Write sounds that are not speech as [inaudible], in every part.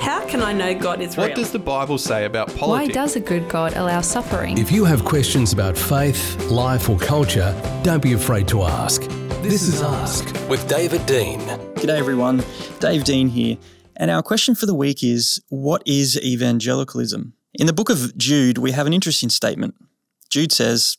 How can I know God is real? What does the Bible say about politics? Why does a good God allow suffering? If you have questions about faith, life, or culture, don't be afraid to ask. This is Ask with David Dean. G'day everyone, Dave Dean here, and our question for the week is What is evangelicalism? In the book of Jude, we have an interesting statement. Jude says,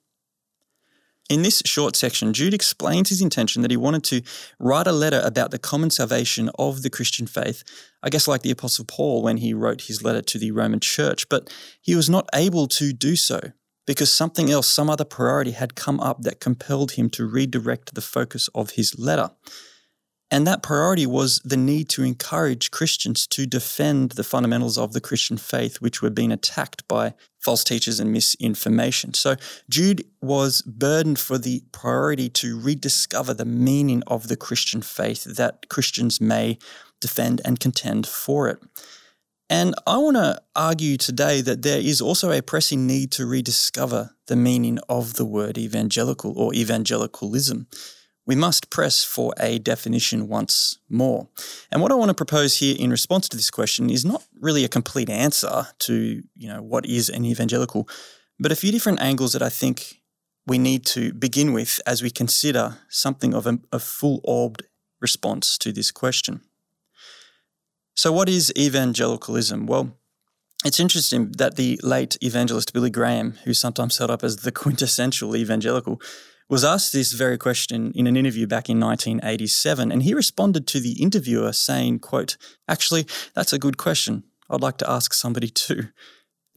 In this short section, Jude explains his intention that he wanted to write a letter about the common salvation of the Christian faith, I guess like the Apostle Paul when he wrote his letter to the Roman church, but he was not able to do so because something else, some other priority had come up that compelled him to redirect the focus of his letter. And that priority was the need to encourage Christians to defend the fundamentals of the Christian faith, which were being attacked by false teachers and misinformation. So Jude was burdened for the priority to rediscover the meaning of the Christian faith that Christians may defend and contend for it. And I want to argue today that there is also a pressing need to rediscover the meaning of the word evangelical or evangelicalism we must press for a definition once more. And what I want to propose here in response to this question is not really a complete answer to, you know, what is an evangelical, but a few different angles that I think we need to begin with as we consider something of a, a full-orbed response to this question. So what is evangelicalism? Well, it's interesting that the late evangelist Billy Graham, who's sometimes held up as the [laughs] quintessential evangelical, was asked this very question in an interview back in 1987 and he responded to the interviewer saying quote actually that's a good question. I'd like to ask somebody too.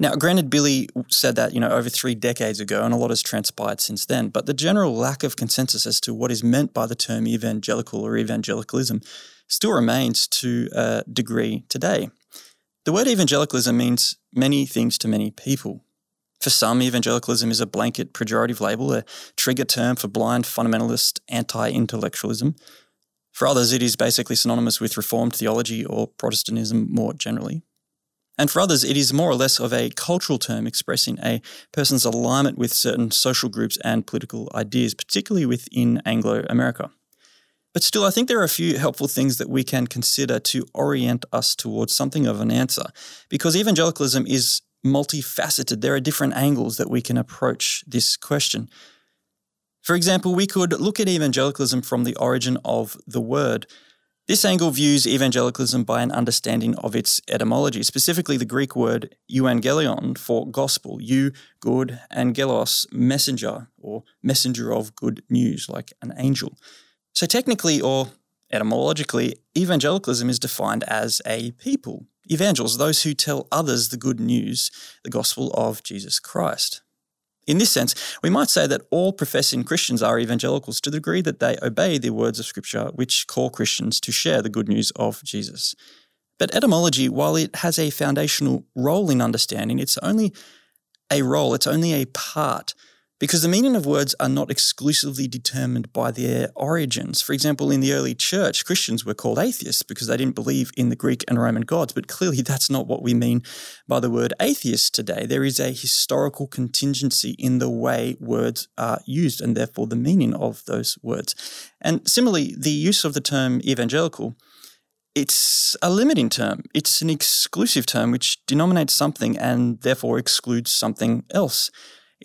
Now granted billy said that you know over three decades ago and a lot has transpired since then but the general lack of consensus as to what is meant by the term evangelical or evangelicalism still remains to a degree today. The word evangelicalism means many things to many people for some, evangelicalism is a blanket pejorative label, a trigger term for blind fundamentalist anti intellectualism. For others, it is basically synonymous with Reformed theology or Protestantism more generally. And for others, it is more or less of a cultural term expressing a person's alignment with certain social groups and political ideas, particularly within Anglo America. But still, I think there are a few helpful things that we can consider to orient us towards something of an answer, because evangelicalism is multifaceted. There are different angles that we can approach this question. For example, we could look at evangelicalism from the origin of the word. This angle views evangelicalism by an understanding of its etymology, specifically the Greek word euangelion for gospel, eu, good, angelos, messenger, or messenger of good news, like an angel. So technically, or etymologically, evangelicalism is defined as a people, evangels, those who tell others the good news, the gospel of Jesus Christ. In this sense, we might say that all professing Christians are evangelicals to the degree that they obey the words of Scripture, which call Christians to share the good news of Jesus. But etymology, while it has a foundational role in understanding, it's only a role, it's only a part because the meaning of words are not exclusively determined by their origins. For example, in the early church, Christians were called atheists because they didn't believe in the Greek and Roman gods, but clearly [laughs] that's not what we mean by the word atheist today. There is a historical contingency in the way words are used and therefore the meaning of those words. And similarly, the use of the term evangelical it's a limiting term. It's an exclusive term which denominates something and therefore excludes something else.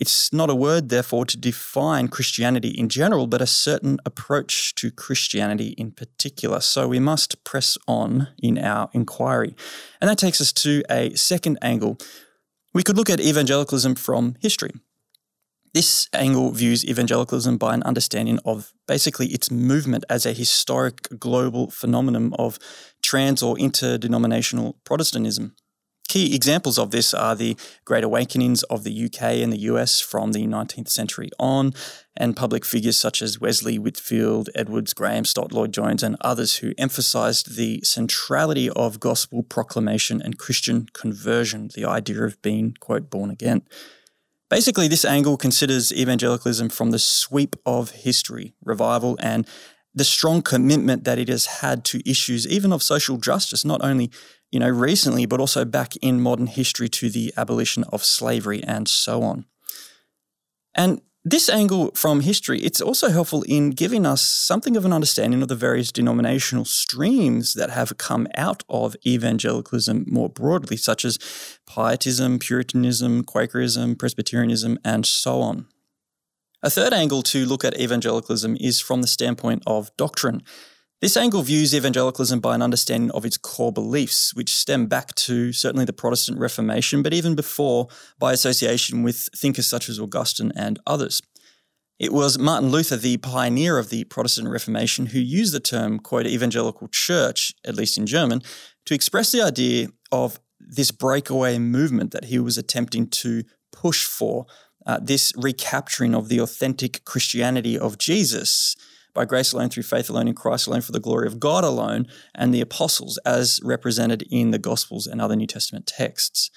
It's not a word, therefore, to define Christianity in general, but a certain approach to Christianity in particular. So we must press on in our inquiry. And that takes us to a second angle. We could look at evangelicalism from history. This angle views evangelicalism by an understanding of basically its movement as a historic global phenomenon of trans or interdenominational Protestantism. Key examples of this are the Great Awakenings of the UK and the US from the 19th century on, and public figures such as Wesley, Whitefield, Edwards, Graham, Stott, Lloyd Jones, and others who emphasized the centrality of gospel proclamation and Christian conversion, the idea of being, quote, born again. Basically, this angle considers evangelicalism from the sweep of history, revival, and the strong commitment that it has had to issues even of social justice, not only you know recently, but also back in modern history to the abolition of slavery and so on. And this angle from history, it's also helpful in giving us something of an understanding of the various denominational streams that have come out of evangelicalism more broadly, such as Pietism, Puritanism, Quakerism, Presbyterianism, and so on. A third angle to look at evangelicalism is from the standpoint of doctrine. This angle views evangelicalism by an understanding of its core beliefs, which stem back to certainly the Protestant Reformation, but even before by association with thinkers such as Augustine and others. It was Martin Luther, the pioneer of the Protestant Reformation, who used the term, quote, evangelical church, at least in German, to express the idea of this breakaway movement that he was attempting to push for, uh, this recapturing of the authentic Christianity of Jesus by grace alone, through faith alone, in Christ alone, for the glory of God alone, and the apostles as represented in the Gospels and other New Testament texts.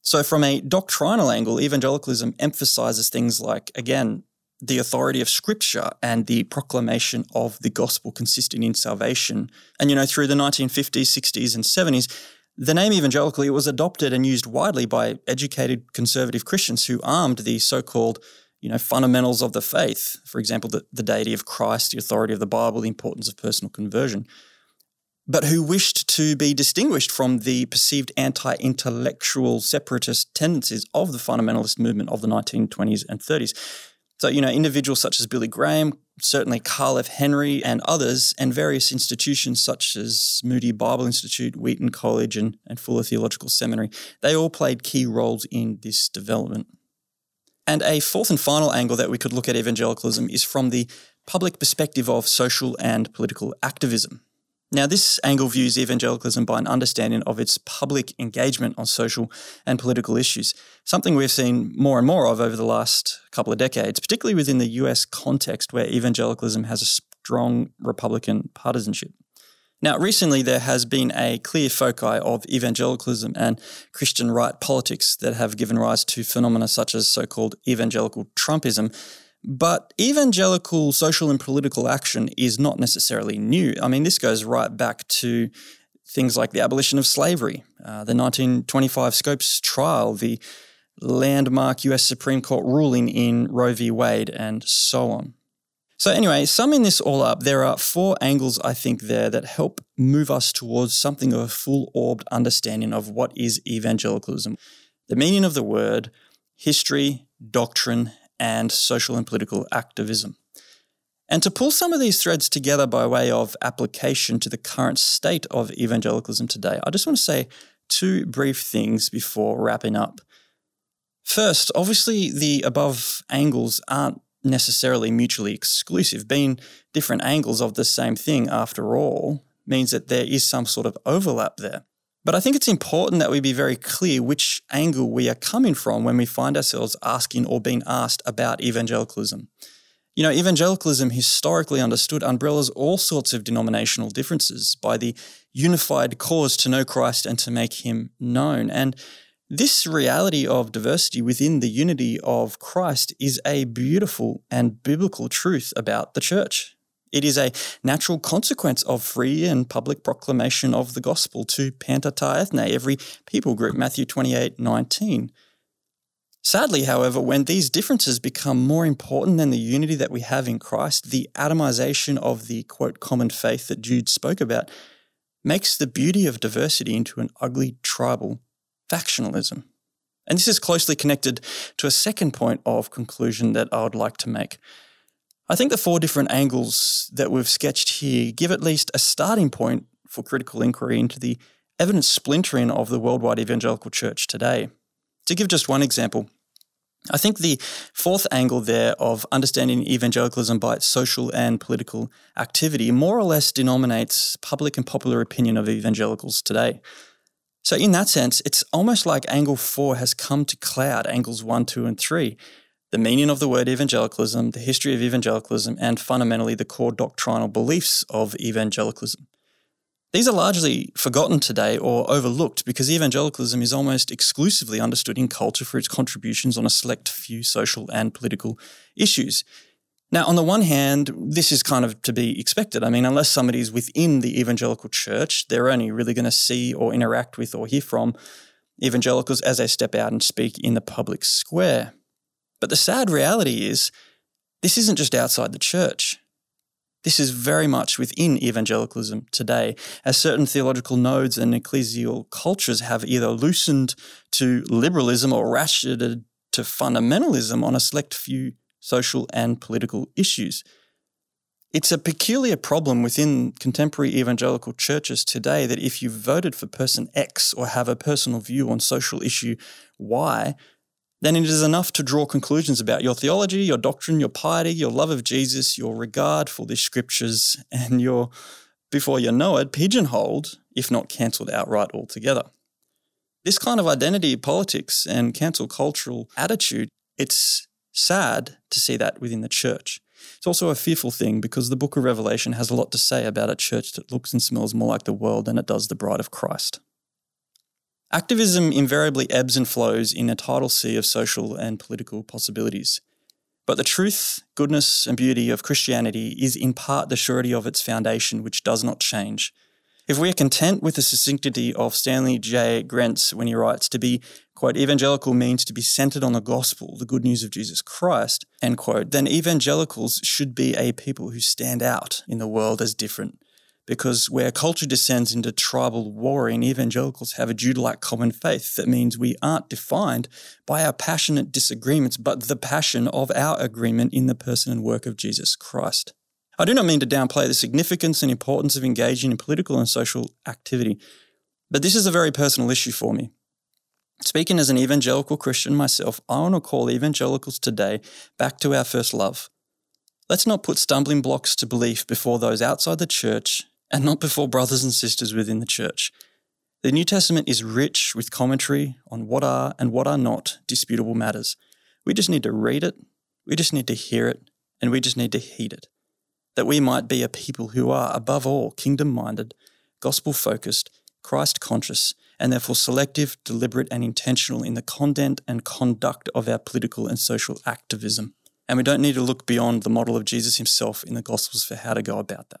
So, from a doctrinal angle, evangelicalism emphasizes things like, again, the authority of Scripture and the proclamation of the gospel consisting in salvation. And, you know, through the 1950s, 60s, and 70s, the name evangelical was adopted and used widely by educated conservative Christians who armed the so called you know, fundamentals of the faith. For example, the, the deity of Christ, the authority of the Bible, the importance of personal conversion. But who wished to be distinguished from the perceived anti intellectual separatist tendencies of the fundamentalist movement of the 1920s and 30s. So, you know, individuals such as Billy Graham, certainly Carl F. Henry, and others, and various institutions such as Moody Bible Institute, Wheaton College, and, and Fuller Theological Seminary, they all played key roles in this development. And a fourth and final angle that we could look at evangelicalism is from the public perspective of social and political activism. Now, this angle views evangelicalism by an understanding of its public engagement on social and political issues, something we've seen more and more of over the last couple of decades, particularly within the US context where evangelicalism has a strong Republican partisanship. Now, recently there has been a clear foci of evangelicalism and Christian right politics that have given rise to phenomena such as so called evangelical Trumpism. But evangelical social and political action is not necessarily new. I mean, this goes right back to things like the abolition of slavery, uh, the 1925 Scopes trial, the landmark US Supreme Court ruling in Roe v. Wade, and so on. So, anyway, summing this all up, there are four angles I think there that help move us towards something of a full orbed understanding of what is evangelicalism the meaning of the word, history, doctrine, and social and political activism. And to pull some of these threads together by way of application to the current state of evangelicalism today, I just want to say two brief things before wrapping up. First, obviously, the above angles aren't necessarily mutually exclusive. Being different angles of the same thing, after all, means that there is some sort of overlap there. But I think it's important that we be very clear which angle we are coming from when we find ourselves asking or being asked about evangelicalism. You know, evangelicalism historically understood umbrellas all sorts of denominational differences by the unified cause to know Christ and to make him known. And this reality of diversity within the unity of Christ is a beautiful and biblical truth about the church. It is a natural consequence of free and public proclamation of the gospel to panta ta ethne, every people group, Matthew 28 19. Sadly, however, when these differences become more important than the unity that we have in Christ, the atomization of the quote common faith that Jude spoke about makes the beauty of diversity into an ugly tribal factionalism. And this is closely connected to a second point of conclusion that I would like to make. I think the four different angles that we've sketched here give at least a starting point for critical inquiry into the evident splintering of the worldwide evangelical church today. To give just one example, I think the fourth angle there of understanding evangelicalism by its social and political activity more or less denominates public and popular opinion of evangelicals today. So, in that sense, it's almost like angle four has come to cloud angles one, two, and three the meaning of the word evangelicalism, the history of evangelicalism, and fundamentally the core doctrinal beliefs of evangelicalism. These are largely forgotten today or overlooked because evangelicalism is almost exclusively understood in culture for its contributions on a select few social and political issues. Now, on the one hand, this is kind of to be expected. I mean, unless somebody's within the evangelical church, they're only really going to see or interact with or hear from evangelicals as they step out and speak in the public square. But the sad reality is, this isn't just outside the church. This is very much within evangelicalism today, as certain theological nodes and ecclesial cultures have either loosened to liberalism or ratcheted to fundamentalism on a select few social and political issues. It's a peculiar problem within contemporary evangelical churches today that if you voted for person X or have a personal view on social issue Y, then it is enough to draw conclusions about your theology, your doctrine, your piety, your love of Jesus, your regard for the scriptures, [laughs] and your, before you know it, pigeonholed, if not cancelled outright altogether. This kind of identity politics and cancel cultural attitude, it's sad to see that within the church. It's also a fearful thing because the book of Revelation has a lot to say about a church that looks and smells more like the world than it does the bride of Christ. Activism invariably ebbs and flows in a tidal sea of social and political possibilities. But the truth, goodness, and beauty of Christianity is in part the surety of its foundation, which does not change. If we are content with the succinctity of Stanley J. Grenz when he writes, to be, quote, evangelical means to be centered on the gospel, the good news of Jesus Christ, end quote, then evangelicals should be a people who stand out in the world as different because where culture descends into tribal warring, evangelicals have a Judah-like common faith that means we aren't defined by our passionate disagreements, but the passion of our agreement in the person and work of Jesus Christ. I do not mean to downplay the significance and importance of engaging in political and social activity, but this is a very personal issue for me. Speaking as an evangelical Christian myself, I want to call evangelicals today back to our first love. Let's not put stumbling blocks to belief before those outside the church and not before brothers and sisters within the church. The New Testament is rich with commentary on what are and what are not disputable matters. We just need to read it, we just need to hear it, and we just need to heed it. That we might be a people who are, above all, kingdom minded, gospel focused, Christ conscious, and therefore selective, deliberate, and intentional in the content and conduct of our political and social activism. And we don't need to look beyond the model of Jesus himself in the Gospels for how to go about that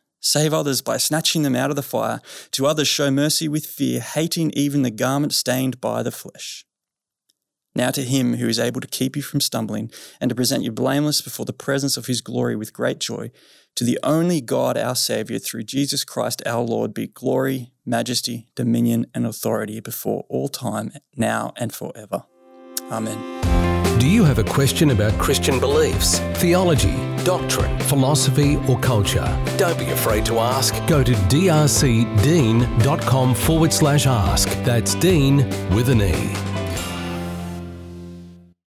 Save others by snatching them out of the fire. To others, show mercy with fear, hating even the garment stained by the flesh. Now to him who is able to keep you from stumbling and to present you blameless before the presence of his glory with great joy, to the only God our Saviour through Jesus Christ our Lord be glory, majesty, dominion, and authority before all time, now and forever. Amen. Do you have a question about Christian beliefs, theology, doctrine, philosophy, or culture? Don't be afraid to ask. Go to drcdean.com forward slash ask. That's Dean with an E.